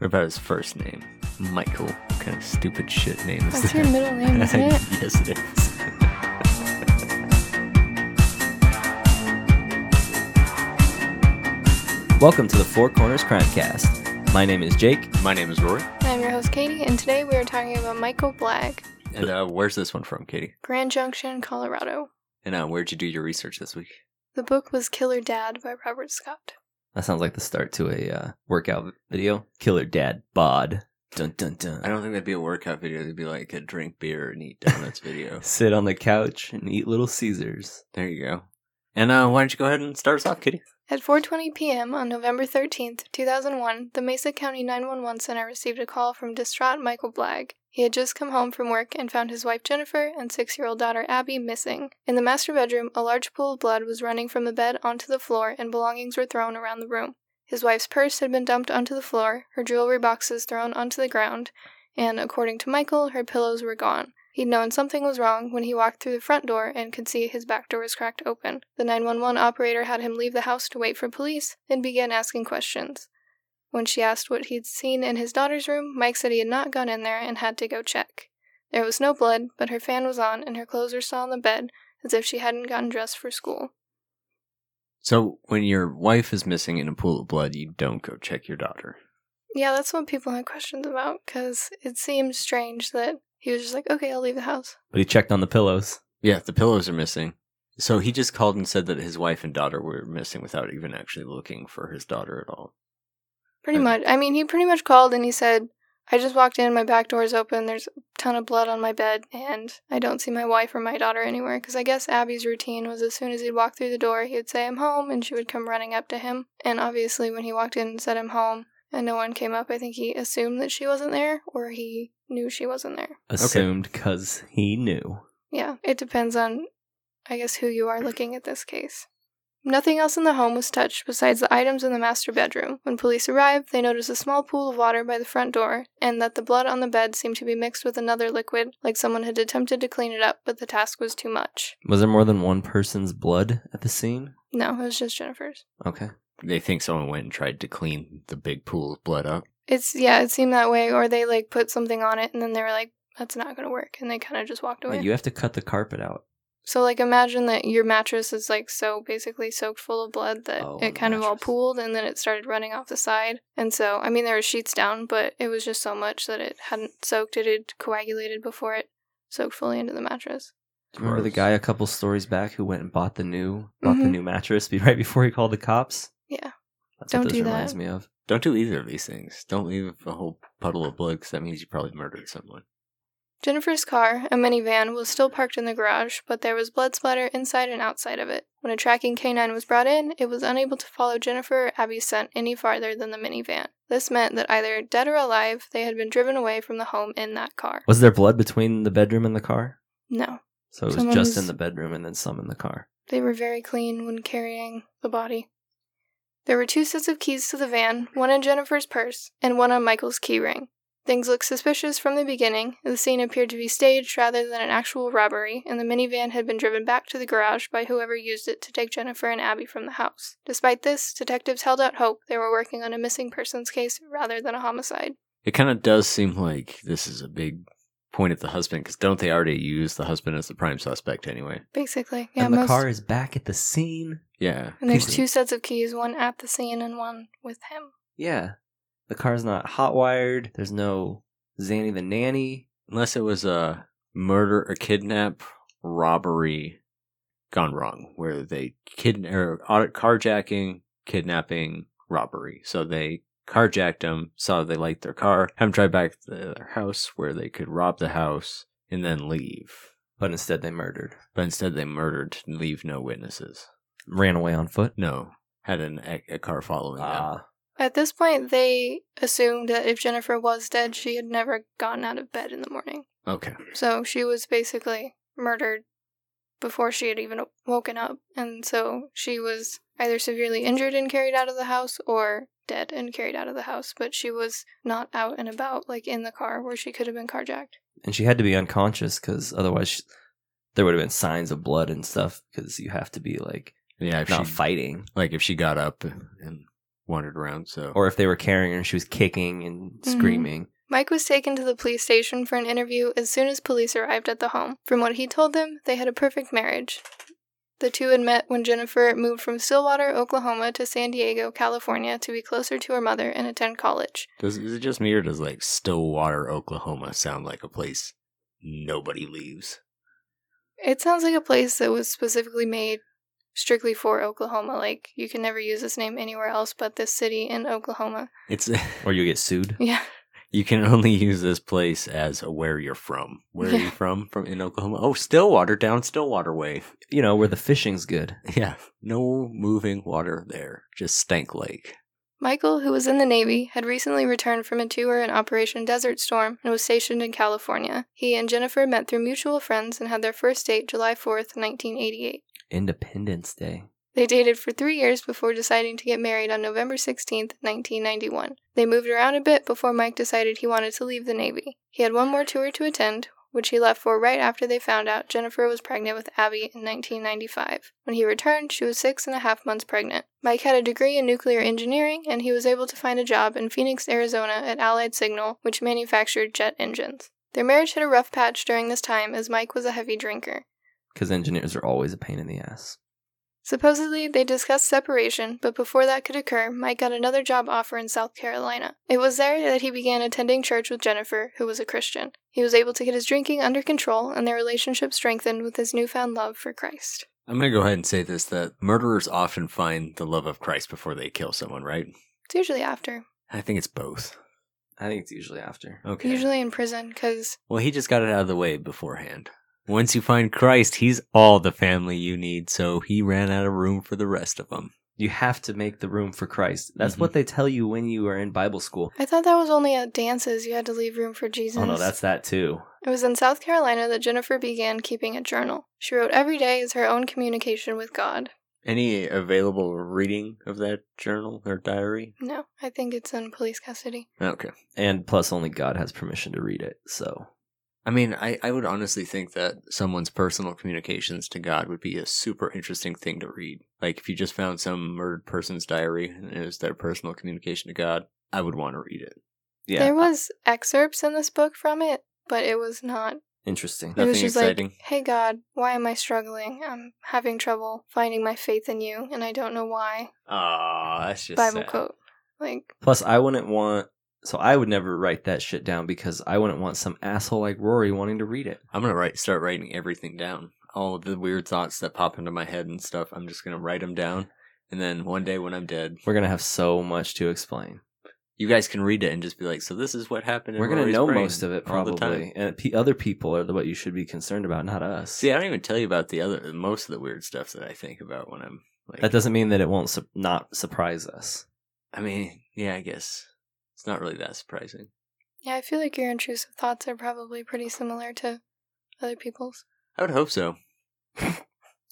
What about his first name? Michael. What kind of stupid shit name is That's that? your middle name, isn't it? yes, it is. Welcome to the Four Corners Crimecast. My name is Jake. My name is Rory. I'm your host, Katie, and today we are talking about Michael Blagg. And uh, where's this one from, Katie? Grand Junction, Colorado. And uh, where'd you do your research this week? The book was Killer Dad by Robert Scott. That sounds like the start to a uh, workout video. Killer Dad Bod. Dun dun dun. I don't think that'd be a workout video. It'd be like a drink beer and eat donuts video. Sit on the couch and eat Little Caesars. There you go. And uh, why don't you go ahead and start us off, Kitty? At 4:20 p.m. on November 13, 2001, the Mesa County 911 Center received a call from distraught Michael Blagg. He had just come home from work and found his wife Jennifer and 6-year-old daughter Abby missing. In the master bedroom, a large pool of blood was running from the bed onto the floor and belongings were thrown around the room. His wife's purse had been dumped onto the floor, her jewelry boxes thrown onto the ground, and according to Michael, her pillows were gone. He'd known something was wrong when he walked through the front door and could see his back door was cracked open. The 911 operator had him leave the house to wait for police and began asking questions. When she asked what he'd seen in his daughter's room, Mike said he had not gone in there and had to go check. There was no blood, but her fan was on and her clothes were still on the bed, as if she hadn't gotten dressed for school. So, when your wife is missing in a pool of blood, you don't go check your daughter. Yeah, that's what people had questions about, because it seemed strange that he was just like, okay, I'll leave the house. But he checked on the pillows. Yeah, the pillows are missing. So he just called and said that his wife and daughter were missing without even actually looking for his daughter at all. Pretty Okay. much. I mean, he pretty much called and he said, I just walked in, my back door's open, there's a ton of blood on my bed, and I don't see my wife or my daughter anywhere. Because I guess Abby's routine was as soon as he'd walk through the door, he would say, I'm home, and she would come running up to him. And obviously, when he walked in and said, I'm home, and no one came up, I think he assumed that she wasn't there, or he knew she wasn't there. Assumed because he knew. Yeah, it depends on, I guess, who you are looking at this case. Nothing else in the home was touched besides the items in the master bedroom. When police arrived, they noticed a small pool of water by the front door, and that the blood on the bed seemed to be mixed with another liquid, like someone had attempted to clean it up, but the task was too much. Was there more than one person's blood at the scene? No, it was just Jennifer's. Okay. They think someone went and tried to clean the big pool of blood up. It's, yeah, it seemed that way, or they, like, put something on it, and then they were like, that's not gonna work, and they kind of just walked away. Wait, you have to cut the carpet out. So, like, imagine that your mattress is like so basically soaked full of blood that Oh, it the kind of all pooled and then it started running off the side. And so, I mean, there were sheets down, but it was just so much that it hadn't soaked. It had coagulated before it soaked fully into the mattress. Do you Remember the guy a couple stories back who went and bought the new bought the Mhm. new mattress be right before he called the cops? Yeah. That's Don't what this do that. reminds me of. Don't do either of these things. Don't leave a whole puddle of blood because that means you probably murdered someone. Jennifer's car, a minivan, was still parked in the garage, but there was blood splatter inside and outside of it. When a tracking canine was brought in, it was unable to follow Jennifer or Abby's scent any farther than the minivan. This meant that either dead or alive, they had been driven away from the home in that car. Was there blood between the bedroom and the car? No. So it was Someone just was- in the bedroom and then some in the car. They were very clean when carrying the body. There were two sets of keys to the van, one in Jennifer's purse and one on Michael's keyring. Things looked suspicious from the beginning. The scene appeared to be staged rather than an actual robbery, and the minivan had been driven back to the garage by whoever used it to take Jennifer and Abby from the house. Despite this, detectives held out hope they were working on a missing persons case rather than a homicide. It kind of does seem like this is a big point at the husband because don't they already use the husband as the prime suspect anyway? Basically, yeah, and the most. car is back at the scene. Yeah. and there's two sets of keys, one at the scene and one with him. Yeah. The car's not hot wired. There's no Zanny the nanny. Unless it was a murder a kidnap robbery gone wrong, where they kidnap or audit carjacking, kidnapping, robbery. So they carjacked them, saw they liked their car, have them drive back to their house where they could rob the house and then leave. But instead they murdered. But instead they murdered to leave no witnesses. Ran away on foot. No, had an, a, a car following them. Ah. At this point, they assumed that if Jennifer was dead, she had never gotten out of bed in the morning. Okay. So she was basically murdered before she had even woken up. And so she was either severely injured and carried out of the house or dead and carried out of the house. But she was not out and about, like in the car where she could have been carjacked. And she had to be unconscious because otherwise she, there would have been signs of blood and stuff because you have to be like Yeah, if not she fighting. like if she got up and wandered around. So Or if they were carrying her and she was kicking and Mhm. screaming. Mike was taken to the police station for an interview as soon as police arrived at the home. From what he told them, they had a perfect marriage. The two had met when Jennifer moved from Stillwater, Oklahoma to San Diego, California to be closer to her mother and attend college. does is it just me or does like Stillwater, Oklahoma sound like a place nobody leaves? It sounds like a place that was specifically made strictly for Oklahoma. Like, you can never use this name anywhere else but this city in Oklahoma. It's Or you get sued. Yeah. You can only use this place as a where you're from. Where are you from? From in Oklahoma? Oh, Stillwater down Stillwater way. You know, where the fishing's good. Yeah, no moving water there. Just Stank Lake. Michael, who was in the Navy, had recently returned from a tour in Operation Desert Storm and was stationed in California. He and Jennifer met through mutual friends and had their first date July 4th, 1988. Independence Day. They dated for three years before deciding to get married on November 16th, 1991. They moved around a bit before Mike decided he wanted to leave the Navy. He had one more tour to attend, which he left for right after they found out Jennifer was pregnant with Abby in 1995. When he returned, she was six and a half months pregnant. Mike had a degree in nuclear engineering, and he was able to find a job in Phoenix, Arizona at Allied Signal, which manufactured jet engines. Their marriage hit a rough patch during this time as Mike was a heavy drinker. Because engineers are always a pain in the ass. Supposedly, they discussed separation, but before that could occur, Mike got another job offer in South Carolina. It was there that he began attending church with Jennifer, who was a Christian. He was able to get his drinking under control, and their relationship strengthened with his newfound love for Christ. I'm going to go ahead and say this that murderers often find the love of Christ before they kill someone, right? It's usually after, I think it's both. I think it's usually after. Okay. usually in prison, because Well, he just got it out of the way beforehand. Once you find Christ, he's all the family you need, so he ran out of room for the rest of them. You have to make the room for Christ. That's Mhm. what they tell you when you are in Bible school. I thought that was only at dances you had to leave room for Jesus. Oh no, that's that too. It was in South Carolina that Jennifer began keeping a journal. She wrote every day as her own communication with God. Any available reading of that journal or diary? No, I think it's in police custody. Okay. And plus, only God has permission to read it. So I mean, I, I would honestly think that someone's personal communications to God would be a super interesting thing to read. Like, if you just found some murdered person's diary and it was their personal communication to God, I would want to read it. yeah, There was excerpts in this book from it, but it was not. interesting. it was just exciting. like, "Hey God, why am I struggling? I'm having trouble finding my faith in you, and I don't know why." Aw, that's just Bible sad. quote. Like, Plus, I wouldn't want. So I would never write that shit down because I wouldn't want some asshole like Rory wanting to read it. I'm gonna write, start writing everything down. All the weird thoughts that pop into my head and stuff. I'm just gonna write them down, and then one day when I'm dead, We're gonna have so much to explain. you guys can read it and just be like, "So this is what happened." In We're gonna Rory's know most of it all the time." probably, and pe other people are what you should be concerned about, not us. See, I don't even tell you about the other most of the weird stuff that I think about when I'm like. that doesn't mean that it won't su- not surprise us. I mean, yeah, I guess it's not really that surprising. yeah, I feel like your intrusive thoughts are probably pretty similar to other people's. I would hope so.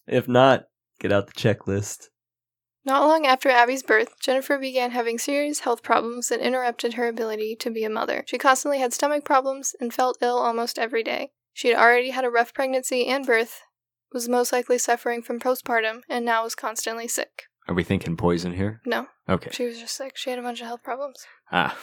If not, get out the checklist. Not long after Abby's birth, Jennifer began having serious health problems that interrupted her ability to be a mother. She constantly had stomach problems and felt ill almost every day. She had already had a rough pregnancy and birth, was most likely suffering from postpartum, and now was constantly sick. Are we thinking poison here? No, Okay. she was just sick. She had a bunch of health problems. Ah,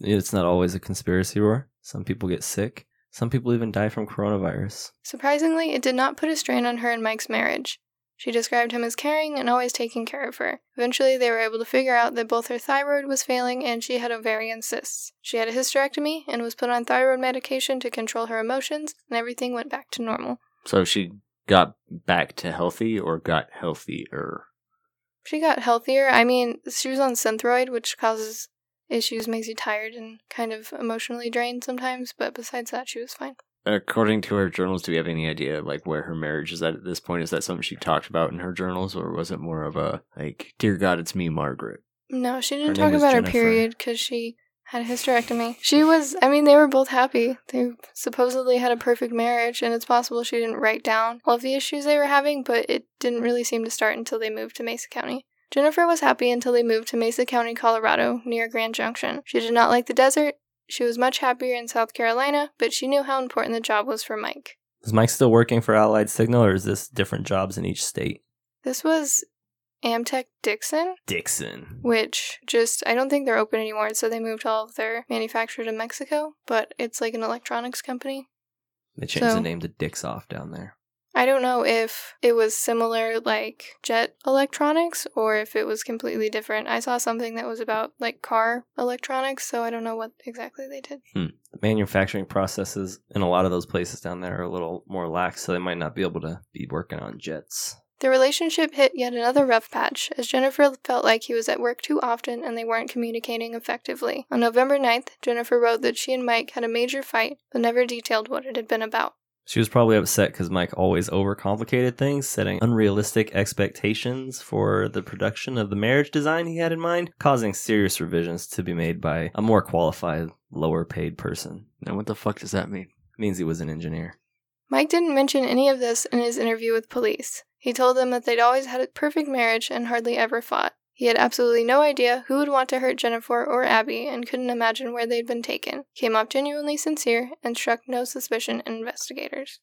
It's not always a conspiracy roar. Some people get sick. Some people even die from coronavirus. Surprisingly, it did not put a strain on her and Mike's marriage. She described him as caring and always taking care of her. Eventually, they were able to figure out that both her thyroid was failing and she had ovarian cysts. She had a hysterectomy and was put on thyroid medication to control her emotions, and everything went back to normal. so she got back to healthy or got healthier? She got healthier. I mean, she was on Synthroid, which causes issues, makes you tired and kind of emotionally drained sometimes, but besides that, she was fine. According to her journals, do we have any idea like where her marriage is at at this point? Is that something she talked about in her journals, or was it more of a like, "Dear God, it's me, Margaret"? No, she didn't Her talk about her period because she had a hysterectomy. She was, I mean, they were both happy. They supposedly had a perfect marriage, and it's possible she didn't write down all of the issues they were having, but it didn't really seem to start until they moved to Mesa County. Jennifer was happy until they moved to Mesa County, Colorado, near Grand Junction. She did not like the desert. She was much happier in South Carolina, but she knew how important the job was for Mike. Is Mike still working for Allied Signal, or is this different jobs in each state? This was Amtech Dixon, Dixon. which just, I don't think they're open anymore, so they moved all of their manufacture to Mexico, but it's like an electronics company. They changed So- the name to Dix off down there. I don't know if it was similar like jet electronics or if it was completely different. I saw something that was about like car electronics, so I don't know what exactly they did. Hmm. The manufacturing processes in a lot of those places down there are a little more lax, so they might not be able to be working on jets. The relationship hit yet another rough patch, as Jennifer felt like he was at work too often and they weren't communicating effectively. On November 9th, Jennifer wrote that she and Mike had a major fight, but never detailed what it had been about. She was probably upset because Mike always overcomplicated things, setting unrealistic expectations for the production of the marriage design he had in mind, causing serious revisions to be made by a more qualified, lower paid person. Now, what the fuck does that mean? It means he was an engineer. Mike didn't mention any of this in his interview with police. He told them that they'd always had a perfect marriage and hardly ever fought. He had absolutely no idea who would want to hurt Jennifer or Abby and couldn't imagine where they'd been taken. Came off genuinely sincere and struck no suspicion in investigators.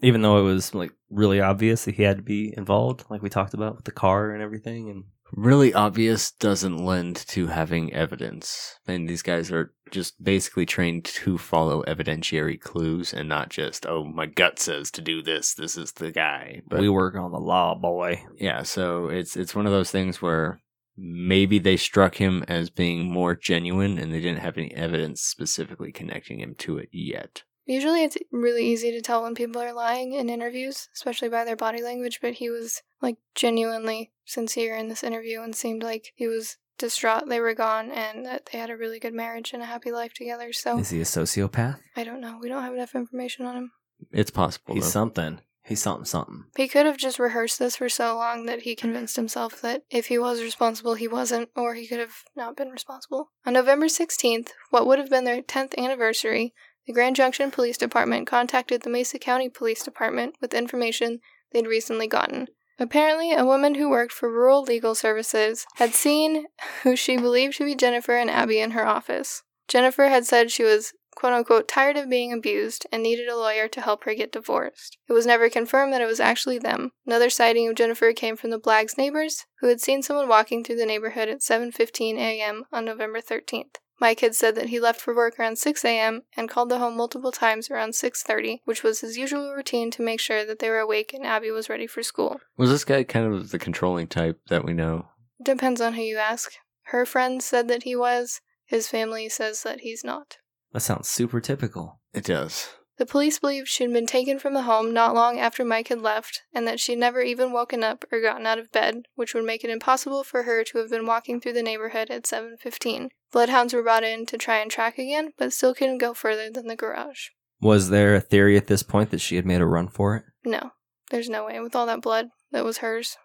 Even though it was like really obvious that he had to be involved, like we talked about with the car and everything, and Really obvious doesn't lend to having evidence. And these guys are just basically trained to follow evidentiary clues and not just, oh, my gut says to do this. This is the guy. But we work on the law, boy. yeah, so it's it's one of those things where maybe they struck him as being more genuine and they didn't have any evidence specifically connecting him to it yet. Usually it's really easy to tell when people are lying in interviews, especially by their body language, but he was like genuinely sincere in this interview and seemed like he was distraught they were gone and that they had a really good marriage and a happy life together. So Is he a sociopath? I don't know. We don't have enough information on him. It's possible. He's though. something. He's something, something. He could have just rehearsed this for so long that he convinced himself that if he was responsible, he wasn't, or he could have not been responsible. On November 16th, what would have been their 10th anniversary, the Grand Junction Police Department contacted the Mesa County Police Department with information they'd recently gotten. Apparently, a woman who worked for Rural Legal Services had seen who she believed to be Jennifer and Abby in her office. Jennifer had said she was quote unquote tired of being abused and needed a lawyer to help her get divorced. It was never confirmed that it was actually them. Another sighting of Jennifer came from the Blaggs' neighbors, who had seen someone walking through the neighborhood at 7:15 a.m. on November 13th. Mike had said that he left for work around 6 a.m. and called the home multiple times around 6:30, which was his usual routine to make sure that they were awake and Abby was ready for school. Was this guy kind of the controlling type that we know? Depends on who you ask. Her friends said that he was. His family says that he's not. That sounds super typical. It does. The police believed she'd been taken from the home not long after Mike had left, and that she'd never even woken up or gotten out of bed, which would make it impossible for her to have been walking through the neighborhood at 7:15. Bloodhounds were brought in to try and track again, but still couldn't go further than the garage. Was there a theory at this point that she had made a run for it? No, there's no way with all that blood that was hers.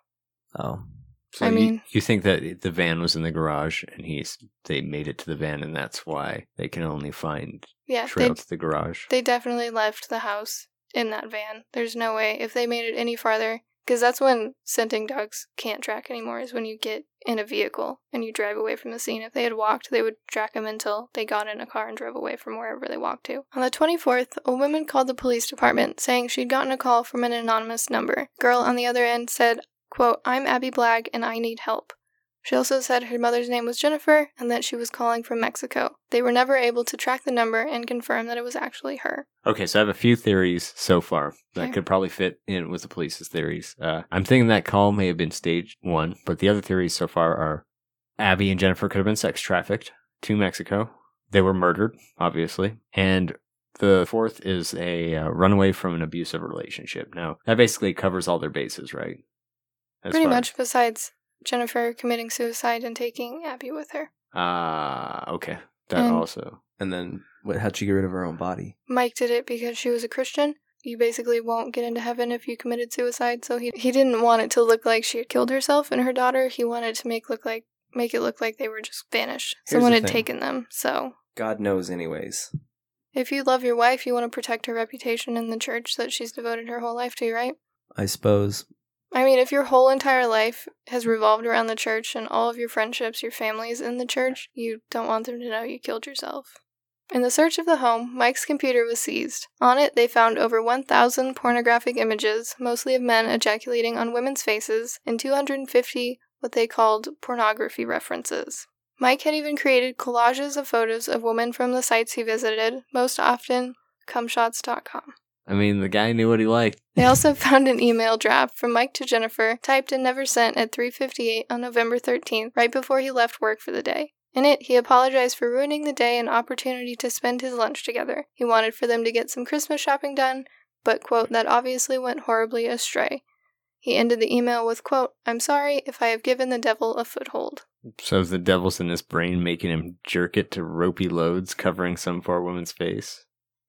Oh, So I mean- you, think that the van was in the garage and he's they made it to the van and that's why they can only find Yeah, they trail to the garage. they definitely left the house in that van. There's no way if they made it any farther, because that's when scenting dogs can't track anymore. Is when you get in a vehicle and you drive away from the scene. If they had walked, they would track them until they got in a car and drove away from wherever they walked to. On the 24th, a woman called the police department saying she'd gotten a call from an anonymous number. Girl on the other end said, "quote I'm Abby Blagg and I need help." She also said her mother's name was Jennifer and that she was calling from Mexico. They were never able to track the number and confirm that it was actually her. Okay, so I have a few theories so far that Okay. could probably fit in with the police's theories. Uh, I'm thinking that call may have been stage one, but the other theories so far are Abby and Jennifer could have been sex trafficked to Mexico. They were murdered, obviously. And the fourth is a uh, runaway from an abusive relationship. Now, that basically covers all their bases, right? As Pretty far- much, besides Jennifer committing suicide and taking Abby with her. Ah, okay. That And- also. and then what? How'd she get rid of her own body? Mike did it because she was a Christian. You basically won't get into heaven if you committed suicide, so he he didn't want it to look like she had killed herself and her daughter. He wanted to make look like make it look like they were just vanished. Here's Someone the had thing. taken them. So God knows, anyways. if you love your wife, you want to protect her reputation in the church that she's devoted her whole life to, right? I suppose. I mean, if your whole entire life has revolved around the church and all of your friendships, your family is in the church, you don't want them to know you killed yourself. In the search of the home, Mike's computer was seized. On it, they found over 1,000 pornographic images, mostly of men ejaculating on women's faces, and 250 what they called pornography references. Mike had even created collages of photos of women from the sites he visited, most often cumshots.com. I mean, the guy knew what he liked. They also found an email draft from Mike to Jennifer, typed and never sent at 3:58 on November 13th, right before he left work for the day. In it, he apologized for ruining the day and opportunity to spend his lunch together. He wanted for them to get some Christmas shopping done, but quote, that obviously went horribly astray. He ended the email with quote, I'm sorry if I have given the devil a foothold. So the devil's in his brain making him jerk it to ropey loads covering some poor woman's face.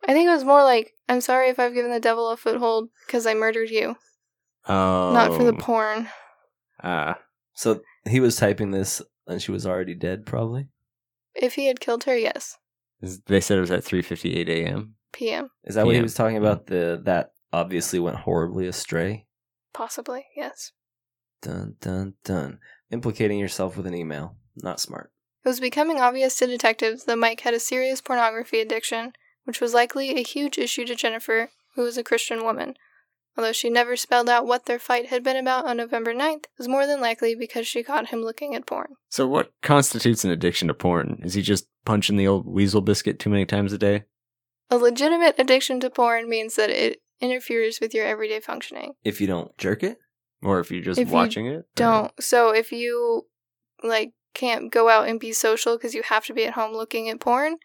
I think it was more like, I'm sorry if I've given the devil a foothold because I murdered you, Oh. not for the porn. Ah. So he was typing this and she was already dead, probably. If he had killed her, yes. They said it was at 3.58 a.m. PM. Is that what he was talking about? The that obviously went horribly astray. Possibly, yes. Dun dun dun. Implicating yourself with an email. Not smart. It was becoming obvious to detectives that Mike had a serious pornography addiction, which was likely a huge issue to Jennifer, who was a Christian woman. Although she never spelled out what their fight had been about on November 9th, it was more than likely because she caught him looking at porn. So what constitutes an addiction to porn? Is he just punching the old weasel biscuit too many times a day? A legitimate addiction to porn means that it interferes with your everyday functioning. If you don't jerk it, Or if you're just If you watching it? Don't. So if you like can't go out and be social because you have to be at home looking at porn,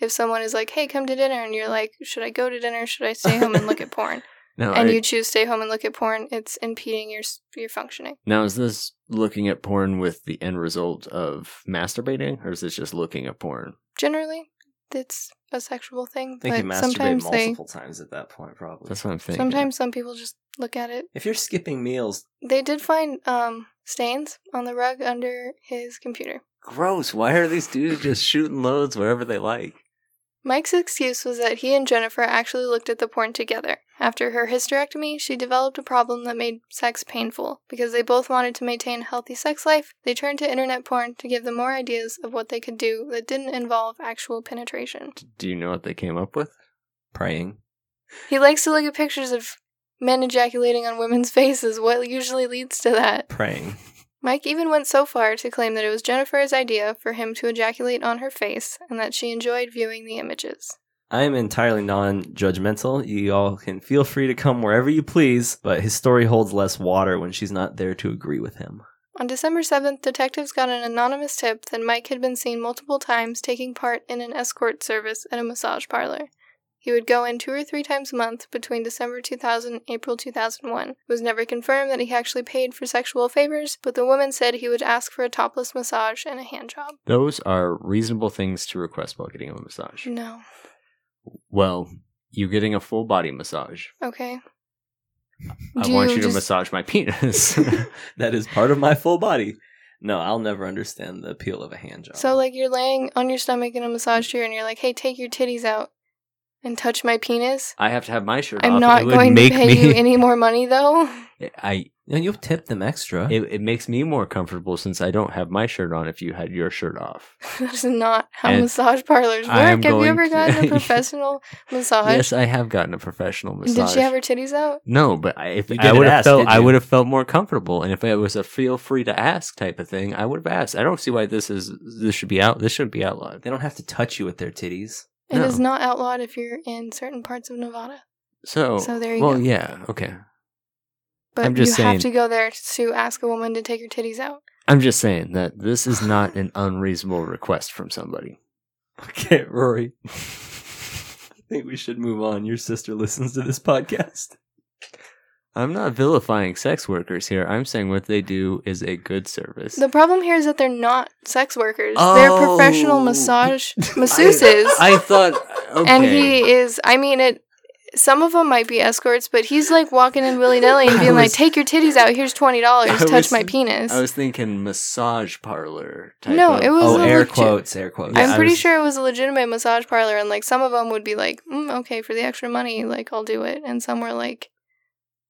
if someone is like, "Hey, come to dinner," and you're like, "Should I go to dinner? Should I stay home and look at porn?" No, and I- you choose stay home and look at porn, it's impeding your your functioning. Now, is this looking at porn with the end result of masturbating, or is this just looking at porn? Generally, it's a sexual thing, I think you but masturbate sometimes they multiple times at that point, probably. That's what I'm thinking. sometimes some people just look at it. if you're skipping meals, They did find um stains on the rug under his computer. gross. Why are these dudes just shooting loads wherever they like? Mike's excuse was that he and Jennifer actually looked at the porn together. After her hysterectomy, she developed a problem that made sex painful. Because they both wanted to maintain a healthy sex life, they turned to internet porn to give them more ideas of what they could do that didn't involve actual penetration. Do you know what they came up with? praying. He likes to look at pictures of men ejaculating on women's faces. What usually leads to that? Praying. Mike even went so far to claim that it was Jennifer's idea for him to ejaculate on her face and that she enjoyed viewing the images. I am entirely non judgmental. You all can feel free to come wherever you please, but his story holds less water when she's not there to agree with him. On December 7th, detectives got an anonymous tip that Mike had been seen multiple times taking part in an escort service at a massage parlor. He would go in two or three times a month between December 2000 and April 2001. It was never confirmed that he actually paid for sexual favors, but the woman said he would ask for a topless massage and a hand job. Those are reasonable things to request while getting a massage. No. Well, you're getting a full body massage. Okay. I Do want you you to just- massage my penis. that is part of my full body. No, I'll never understand the appeal of a hand job. So, like, you're laying on your stomach in a massage chair and you're like, hey, take your titties out and touch my penis. I have to have my shirt off. I'm It not would going to make pay me- you any more money, though. I and you'll tip them extra. it, it makes me more comfortable since I don't have my shirt on if you had your shirt off. that is not how And massage parlors work. I am Have you going ever to- gotten a professional massage? Yes, I have gotten a professional massage. Did she have her titties out? No, but I, if You I didn't would have ask, felt, did I you? would have felt more comfortable, and if it was a feel free to ask type of thing, I would have asked. I don't see why this is this should be out. This shouldn't be outlawed. they don't have to touch you with their titties. It is No. not outlawed if you're in certain parts of Nevada. So, So there you well, go. yeah, okay. But I'm just you have to go there to ask a woman to take her titties out. I'm just saying that this is not an unreasonable request from somebody. Okay, Rory. I think we should move on. Your sister listens to this podcast. I'm not vilifying sex workers here. I'm saying what they do is a good service. The problem here is that they're not sex workers. They're professional Oh. massage masseuses. I thought, okay. And he is, I mean, it. Some of them might be escorts, but he's like walking in willy nilly and I being like, "Take your titties out. Here's twenty dollars. Touch was- my penis." I was thinking massage parlor. Type No, of- it was Oh, a air legit- quotes, air quotes. Yeah, I'm I pretty was- sure it was a legitimate massage parlor, and like some of them would be like, mm, "Okay, for the extra money, like I'll do it," and some were like,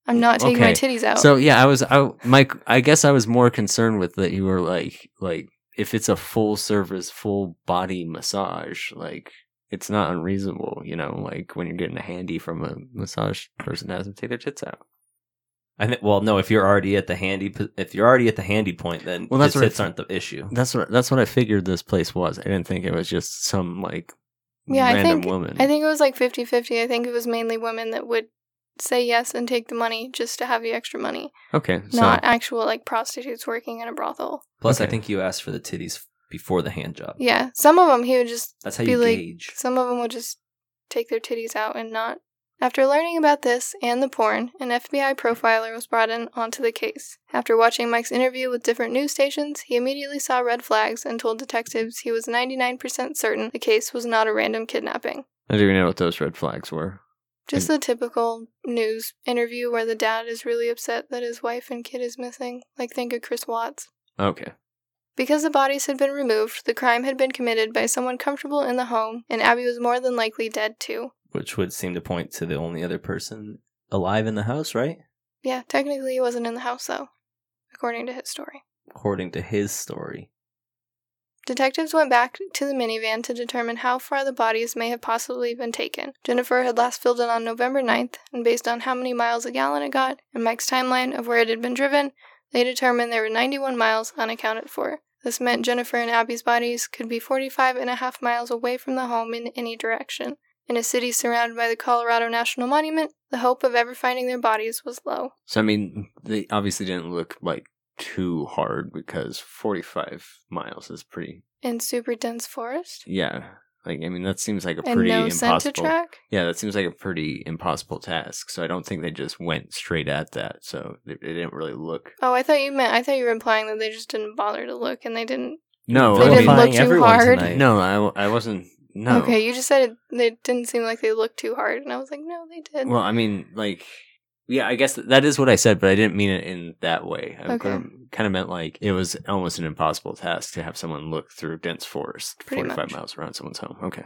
"I'm not taking my titties out." So yeah, I was, I, Mike. I guess I was more concerned with that. You were like, like if it's a full service, full body massage, like it's not unreasonable. You know, like when you're getting a handy from a massage person that has to take their tits out. I think. Well, no. If you're already at the handy, if you're already at the handy point, then Well, that's his what I aren't the issue. That's what that's what I figured this place was. I didn't think it was just some like Yeah, I think- woman. I think it was like 50 50. I think it was mainly women that would say yes and take the money just to have the extra money, okay, so not actual like prostitutes working in a brothel. Plus, I think you asked for the titties before the hand job. Yeah, some of them he would just, That's how be you like- gauge. some of them would just take their titties out and not. After learning about this and the porn, an FBI profiler was brought in onto the case. After watching Mike's interview with different news stations, he immediately saw red flags and told detectives he was 99% certain the case was not a random kidnapping. I don't even know what those red flags were. Just the typical news interview where the dad is really upset that his wife and kid is missing. Like, think of Chris Watts. Okay, Because the bodies had been removed, the crime had been committed by someone comfortable in the home, and Abby was more than likely dead too. which would seem to point to the only other person alive in the house, right? Yeah, technically he wasn't in the house though, according to his story. According to his story. Detectives went back to the minivan to determine how far the bodies may have possibly been taken. Jennifer had last filled it on November 9th, and based on how many miles a gallon it got and Mike's timeline of where it had been driven, they determined there were 91 miles unaccounted for. This meant Jennifer and Abby's bodies could be 45 and a half miles away from the home in any direction. In a city surrounded by the Colorado National Monument, the hope of ever finding their bodies was low. so I mean, they obviously didn't look like too hard because forty-five miles is pretty. In super dense forest? Yeah, like I mean, that seems like a And pretty no scent to impossible. track? Yeah, that seems like a pretty impossible task. So I don't think they just went straight at that. So they, they didn't really look. Oh, I thought you meant I thought you were implying that they just didn't bother to look and they didn't. No, They I didn't mean- look too everyone hard. tonight. No, I, w- I wasn't. No. Okay, you just said it, they didn't seem like they looked too hard, and I was like, no, they did. Well, I mean, like, yeah, I guess that is what I said, but I didn't mean it in that way. I Okay. kind of meant like it was almost an impossible task to have someone look through dense forest Pretty 45 much. miles around someone's home. Okay.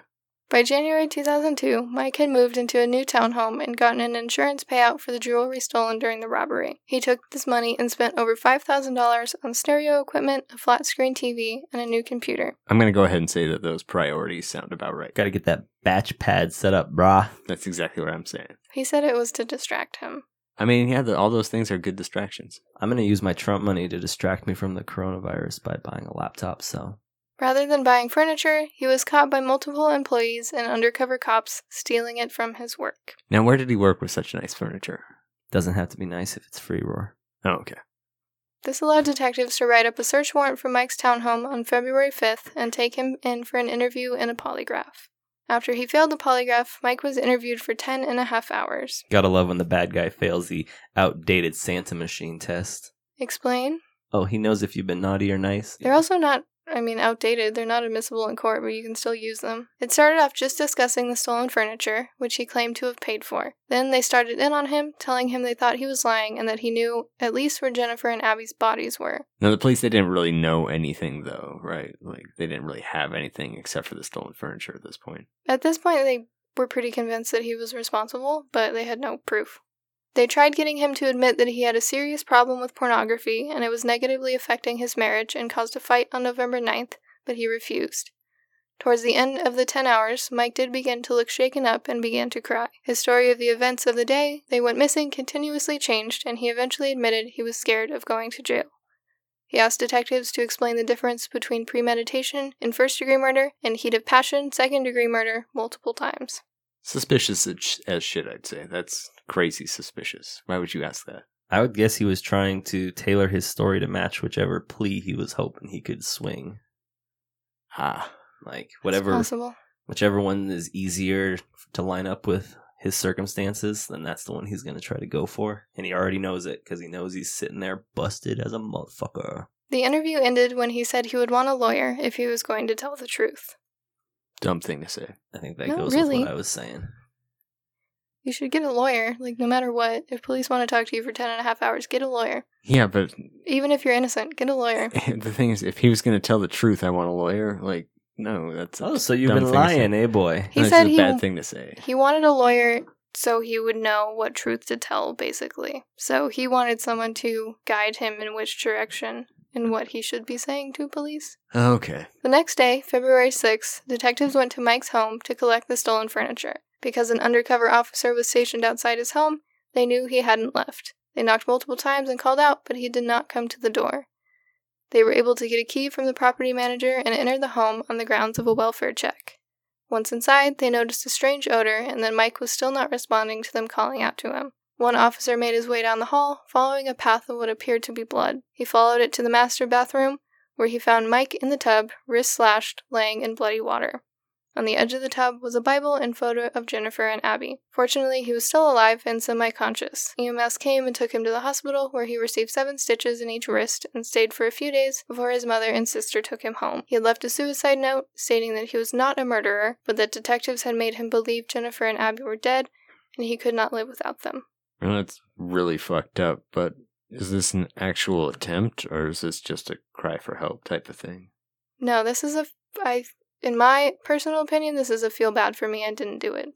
By January 2002, Mike had moved into a new townhome and gotten an insurance payout for the jewelry stolen during the robbery. He took this money and spent over $5,000 on stereo equipment, a flat screen TV, and a new computer. I'm going to go ahead and say that those priorities sound about right. Got to get that batch pad set up, brah. That's exactly what I'm saying. He said it was to distract him. I mean, yeah, the, all those things are good distractions. I'm going to use my Trump money to distract me from the coronavirus by buying a laptop. So Rather than buying furniture, he was caught by multiple employees and undercover cops stealing it from his work. Now, where did he work with such nice furniture? doesn't have to be nice if it's free roar. Oh, okay. This allowed detectives to write up a search warrant for Mike's townhome on February 5th and take him in for an interview and a polygraph. After he failed the polygraph, Mike was interviewed for 10 and a half hours. Gotta love when the bad guy fails the outdated Santa machine test. Explain? Oh, he knows if you've been naughty or nice. They're also not, I mean, outdated. They're not admissible in court, but you can still use them. It started off just discussing the stolen furniture, which he claimed to have paid for. Then they started in on him, telling him they thought he was lying and that he knew at least where Jennifer and Abby's bodies were. Now, the police, they didn't really know anything, though, right? Like, they didn't really have anything except for the stolen furniture at this point. At this point, they were pretty convinced that he was responsible, but they had no proof. They tried getting him to admit that he had a serious problem with pornography and it was negatively affecting his marriage and caused a fight on November 9th, but he refused. Towards the end of the 10 hours, Mike did begin to look shaken up and began to cry. His story of the events of the day they went missing continuously changed, and he eventually admitted he was scared of going to jail. He asked detectives to explain the difference between premeditation in first degree murder and heat of passion, second degree murder, multiple times. Suspicious as as shit, I'd say. That's crazy suspicious. Why would you ask that? I would guess he was trying to tailor his story to match whichever plea he was hoping he could swing. Ah. Like It's whatever, possible. whichever one is easier to line up with his circumstances, then that's the one he's going to try to go for. And he already knows it because he knows he's sitting there busted as a motherfucker. The interview ended when he said he would want a lawyer if he was going to tell the truth. Dumb thing to say. I think that Not goes with what I was saying. You should get a lawyer, like no matter what. If police want to talk to you for ten and a half hours, get a lawyer. Yeah, but Even if you're innocent, get a lawyer. the thing is, if he was going to tell the truth, I want a lawyer. Like, no, that's Oh, so you've been thing to say. lying, eh, boy? He that's said just a he bad thing to say. he wanted a lawyer so he would know what truth to tell, basically. So he wanted someone to guide him in which direction and what he should be saying to police. Okay. The next day, February 6th, detectives went to Mike's home to collect the stolen furniture. Because an undercover officer was stationed outside his home, they knew he hadn't left. They knocked multiple times and called out, but he did not come to the door. They were able to get a key from the property manager and entered the home on the grounds of a welfare check. Once inside, they noticed a strange odor and that Mike was still not responding to them calling out to him. One officer made his way down the hall, following a path of what appeared to be blood. He followed it to the master bathroom, where he found Mike in the tub, wrist slashed, laying in bloody water. On the edge of the tub was a Bible and photo of Jennifer and Abby. Fortunately, he was still alive and semi conscious. EMS came and took him to the hospital, where he received seven stitches in each wrist and stayed for a few days before his mother and sister took him home. He had left a suicide note stating that he was not a murderer, but that detectives had made him believe Jennifer and Abby were dead and he could not live without them. Well, that's really fucked up, but is this an actual attempt or is this just a cry for help type of thing? No, this is a. I, in my personal opinion, this is a feel bad for me. I didn't do it.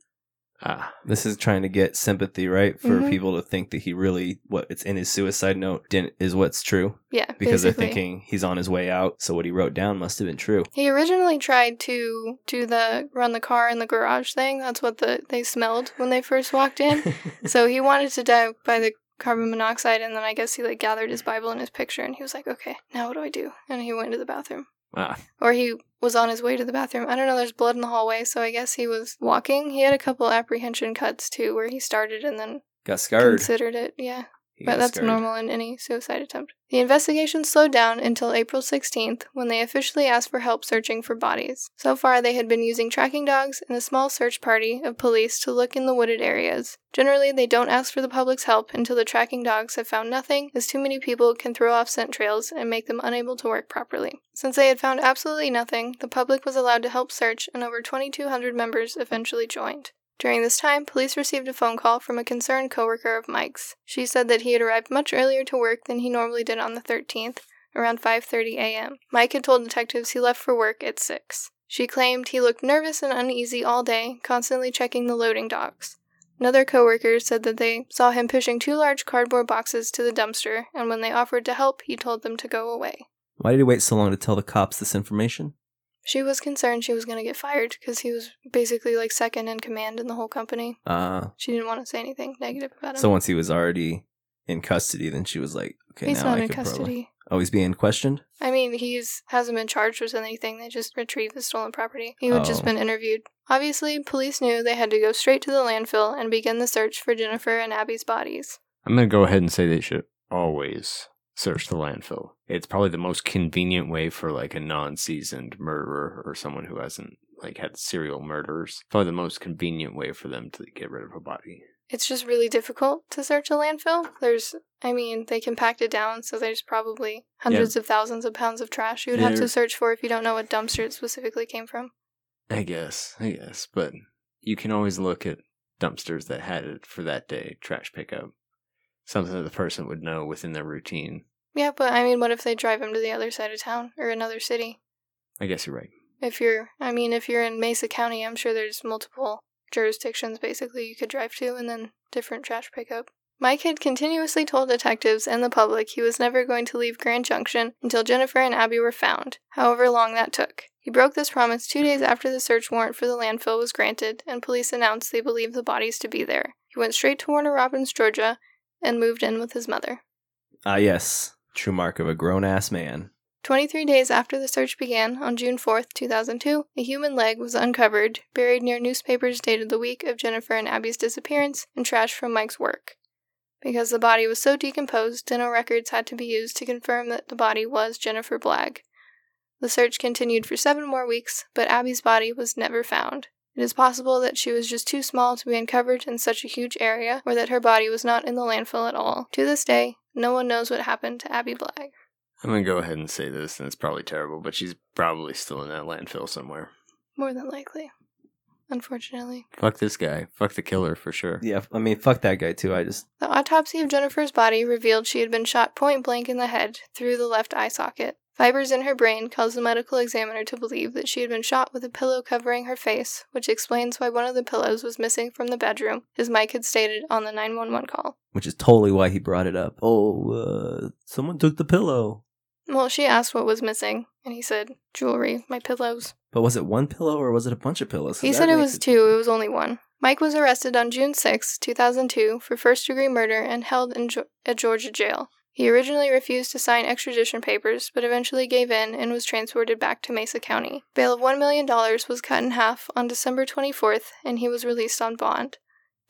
Ah, This is trying to get sympathy, right? For Mhm. people to think that he really what it's in his suicide note didn't is what's true. Yeah, Because basically. they're thinking he's on his way out, so what he wrote down must have been true. He originally tried to do the run the car in the garage thing. That's what the they smelled when they first walked in. so he wanted to die by the carbon monoxide, and then I guess he like gathered his Bible and his picture, and he was like, "Okay, now what do I do?" And he went to the bathroom, ah, or he was on his way to the bathroom. I don't know. There's blood in the hallway, so I guess he was walking. He had a couple apprehension cuts too, where he started and then Got scarred. considered it. Yeah. He But that's scarred. normal in any suicide attempt. The investigation slowed down until April 16th when they officially asked for help searching for bodies. So far, they had been using tracking dogs and a small search party of police to look in the wooded areas. Generally, they don't ask for the public's help until the tracking dogs have found nothing, as too many people can throw off scent trails and make them unable to work properly. Since they had found absolutely nothing, the public was allowed to help search, and over 2,200 members eventually joined. During this time, police received a phone call from a concerned coworker of Mike's. She said that he had arrived much earlier to work than he normally did on the 13th, around 5:30 a.m. Mike had told detectives he left for work at 6. She claimed he looked nervous and uneasy all day, constantly checking the loading docks. Another coworker said that they saw him pushing two large cardboard boxes to the dumpster, and when they offered to help, he told them to go away. Why did he wait so long to tell the cops this information? She was concerned she was going to get fired because he was basically like second in command in the whole company. Uh, She didn't want to say anything negative about him. so once he was already in custody, then she was like, okay, He's now not I in could custody. probably. Oh, he's being questioned? I mean, he's hasn't been charged with anything. They just retrieved the stolen property. He had just Oh. been interviewed. Obviously, police knew they had to go straight to the landfill and begin the search for Jennifer and Abby's bodies. I'm gonna go ahead and say they should always search the landfill. It's probably the most convenient way for like a non-seasoned murderer or someone who hasn't like had serial murders. Probably the most convenient way for them to get rid of a body. It's just really difficult to search a landfill. There's, I mean, they compact it down, so there's probably hundreds of thousands of pounds of trash you would have to search for if you don't know what dumpster it specifically came from. I guess, I guess, but you can always look at dumpsters that had it for that day, trash pickup. Something that the person would know within their routine. Yeah, but I mean, what if they drive him to the other side of town or another city? I guess you're right. If you're, I mean, if you're in Mesa County, I'm sure there's multiple jurisdictions basically you could drive to and then different trash pickup. Mike had continuously told detectives and the public he was never going to leave Grand Junction until Jennifer and Abby were found, however long that took. He broke this promise two days after the search warrant for the landfill was granted and police announced they believed the bodies to be there. He went straight to Warner Robins, Georgia, and moved in with his mother. Ah, yes. True mark of a grown ass man. 23 days after the search began, on June 4th, 2002, a human leg was uncovered, buried near newspapers dated the week of Jennifer and Abby's disappearance, and trash from Mike's work. Because the body was so decomposed, dental records had to be used to confirm that the body was Jennifer Blagg. The search continued for seven more weeks, but Abby's body was never found. It is possible that she was just too small to be uncovered in such a huge area, or that her body was not in the landfill at all. To this day, no one knows what happened to Abby Blagg. I'm gonna go ahead and say this, and it's probably terrible, but she's probably still in that landfill somewhere. More than likely. Unfortunately. Fuck this guy. Fuck the killer for sure. Yeah, I mean, fuck that guy too. I just. The autopsy of Jennifer's body revealed she had been shot point blank in the head through the left eye socket. Fibers in her brain caused the medical examiner to believe that she had been shot with a pillow covering her face, which explains why one of the pillows was missing from the bedroom, as Mike had stated on the 911 call. Which is totally why he brought it up. Oh, uh, someone took the pillow. Well, she asked what was missing, and he said, jewelry, my pillows. But was it one pillow or was it a bunch of pillows? He said it was two, it was only one. Mike was arrested on June 6, 2002, for first degree murder and held in Geo- a Georgia jail. He originally refused to sign extradition papers, but eventually gave in and was transported back to Mesa County. Bail of $1 million was cut in half on December 24th, and he was released on bond.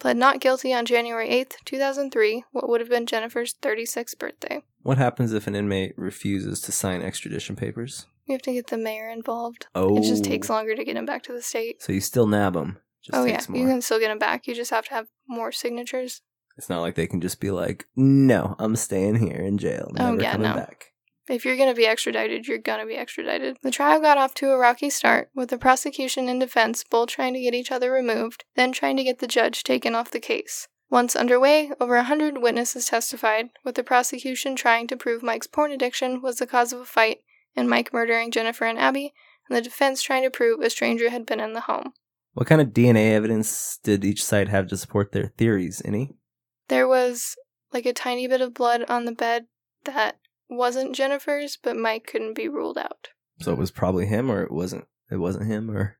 Pled not guilty on January 8th, 2003, what would have been Jennifer's 36th birthday. What happens if an inmate refuses to sign extradition papers? We have to get the mayor involved. Oh, It just oh. takes longer to get him back to the state. So you still nab him. Just oh, yeah. more. You can still get him back. You just have to have more signatures. It's not like they can just be like, "No, I'm staying here in jail, Oh, never yeah, coming no. back." If you're going to be extradited, you're going to be extradited. The trial got off to a rocky start, with the prosecution and defense both trying to get each other removed, then trying to get the judge taken off the case. Once underway, over a hundred witnesses testified, with the prosecution trying to prove Mike's porn addiction was the cause of a fight and Mike murdering Jennifer and Abby, and the defense trying to prove a stranger had been in the home. What kind of DNA evidence did each side have to support their theories? Any? There was like a tiny bit of blood on the bed that wasn't Jennifer's, but Mike couldn't be ruled out. So it was probably him, or it wasn't. It wasn't him, or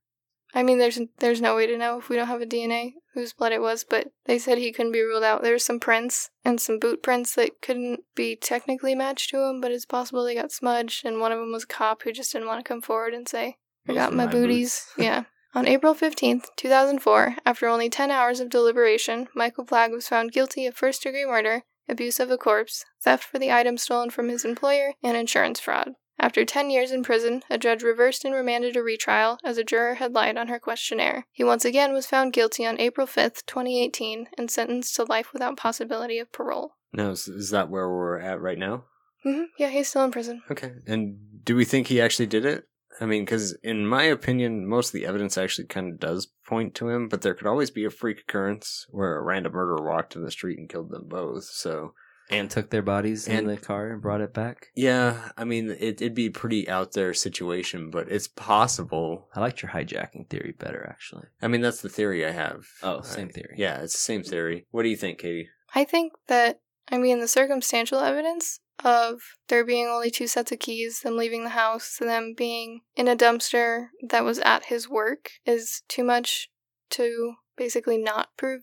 I mean, there's there's no way to know if we don't have a DNA whose blood it was, but they said he couldn't be ruled out. There There's some prints and some boot prints that couldn't be technically matched to him, but it's possible they got smudged, and one of them was a cop who just didn't want to come forward and say, I got my my booties. boots. yeah. On April 15th, 2004, after only 10 hours of deliberation, Michael Blagg was found guilty of first degree murder, abuse of a corpse, theft for the items stolen from his employer, and insurance fraud. After 10 years in prison, a judge reversed and remanded a retrial as a juror had lied on her questionnaire. He once again was found guilty on April 5th, 2018, and sentenced to life without possibility of parole. No, is, that where we're at right now? hmm Yeah, he's still in prison. Okay. And do we think he actually did it? I mean, because in my opinion, most of the evidence actually kind of does point to him, but there could always be a freak occurrence where a random murderer walked in the street and killed them both. So, and took their bodies in And- the car and brought it back. yeah, I mean, it, it'd be a pretty out there situation, but it's possible. I liked your hijacking theory better, actually. I mean, that's the theory I have. Oh, same theory. Yeah, it's the same theory. What do you think, Katie? I think that, I mean, the circumstantial evidence of there being only two sets of keys, them leaving the house, them being in a dumpster that was at his work is too much to basically not prove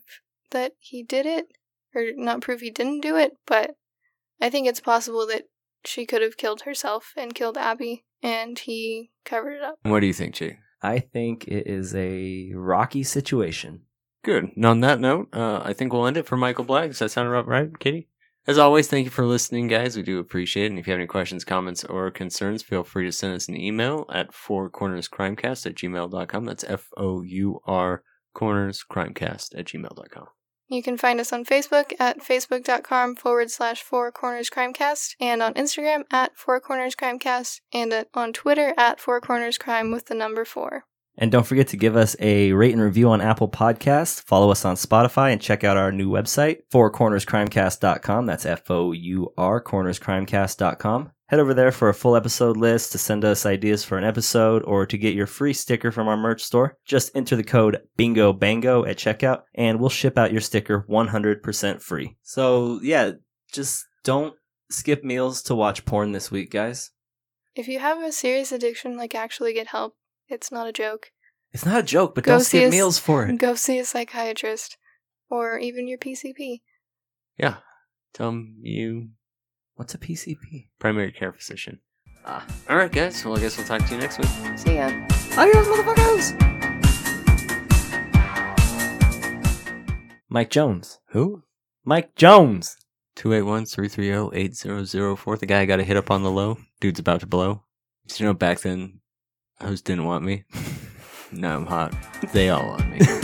that he did it, or not prove he didn't do it, but I think it's possible that she could have killed herself and killed Abby, and he covered it up. What do you think, Jake? I think it is a rocky situation. Good. And on that note, uh, I think we'll end it for Michael Blagg. Does that sound about right, Katie? As always, thank you for listening, guys. We do appreciate it. And if you have any questions, comments, or concerns, feel free to send us an email at fourcornerscrimecast at gmail.com. That's F O U R cornerscrimecast at gmail.com. You can find us on Facebook at facebook.com forward slash four corners crimecast and on Instagram at four corners crimecast and on Twitter at four corners crime with the number four. And don't forget to give us a rate and review on Apple Podcasts. Follow us on Spotify and check out our new website, fourcornerscrimecast.com. That's F O U R, cornerscrimecast.com. Head over there for a full episode list to send us ideas for an episode or to get your free sticker from our merch store. Just enter the code BINGO BANGO at checkout and we'll ship out your sticker 100% free. So, yeah, just don't skip meals to watch porn this week, guys. If you have a serious addiction, like actually get help. It's not a joke. It's not a joke, but Go don't see skip us- meals for it. Go see a psychiatrist or even your PCP. Yeah. Tell them you What's a PCP? primary care physician. Ah. All right, guys. Well, I guess we'll talk to you next week. See ya. Adios, motherfuckers! Mike Jones. Who? Mike Jones. 281 330 8004. The guy I got to hit up on the low. Dude's about to blow. Did you know back then, hoes didn't want me? no, I'm hot. They all want me.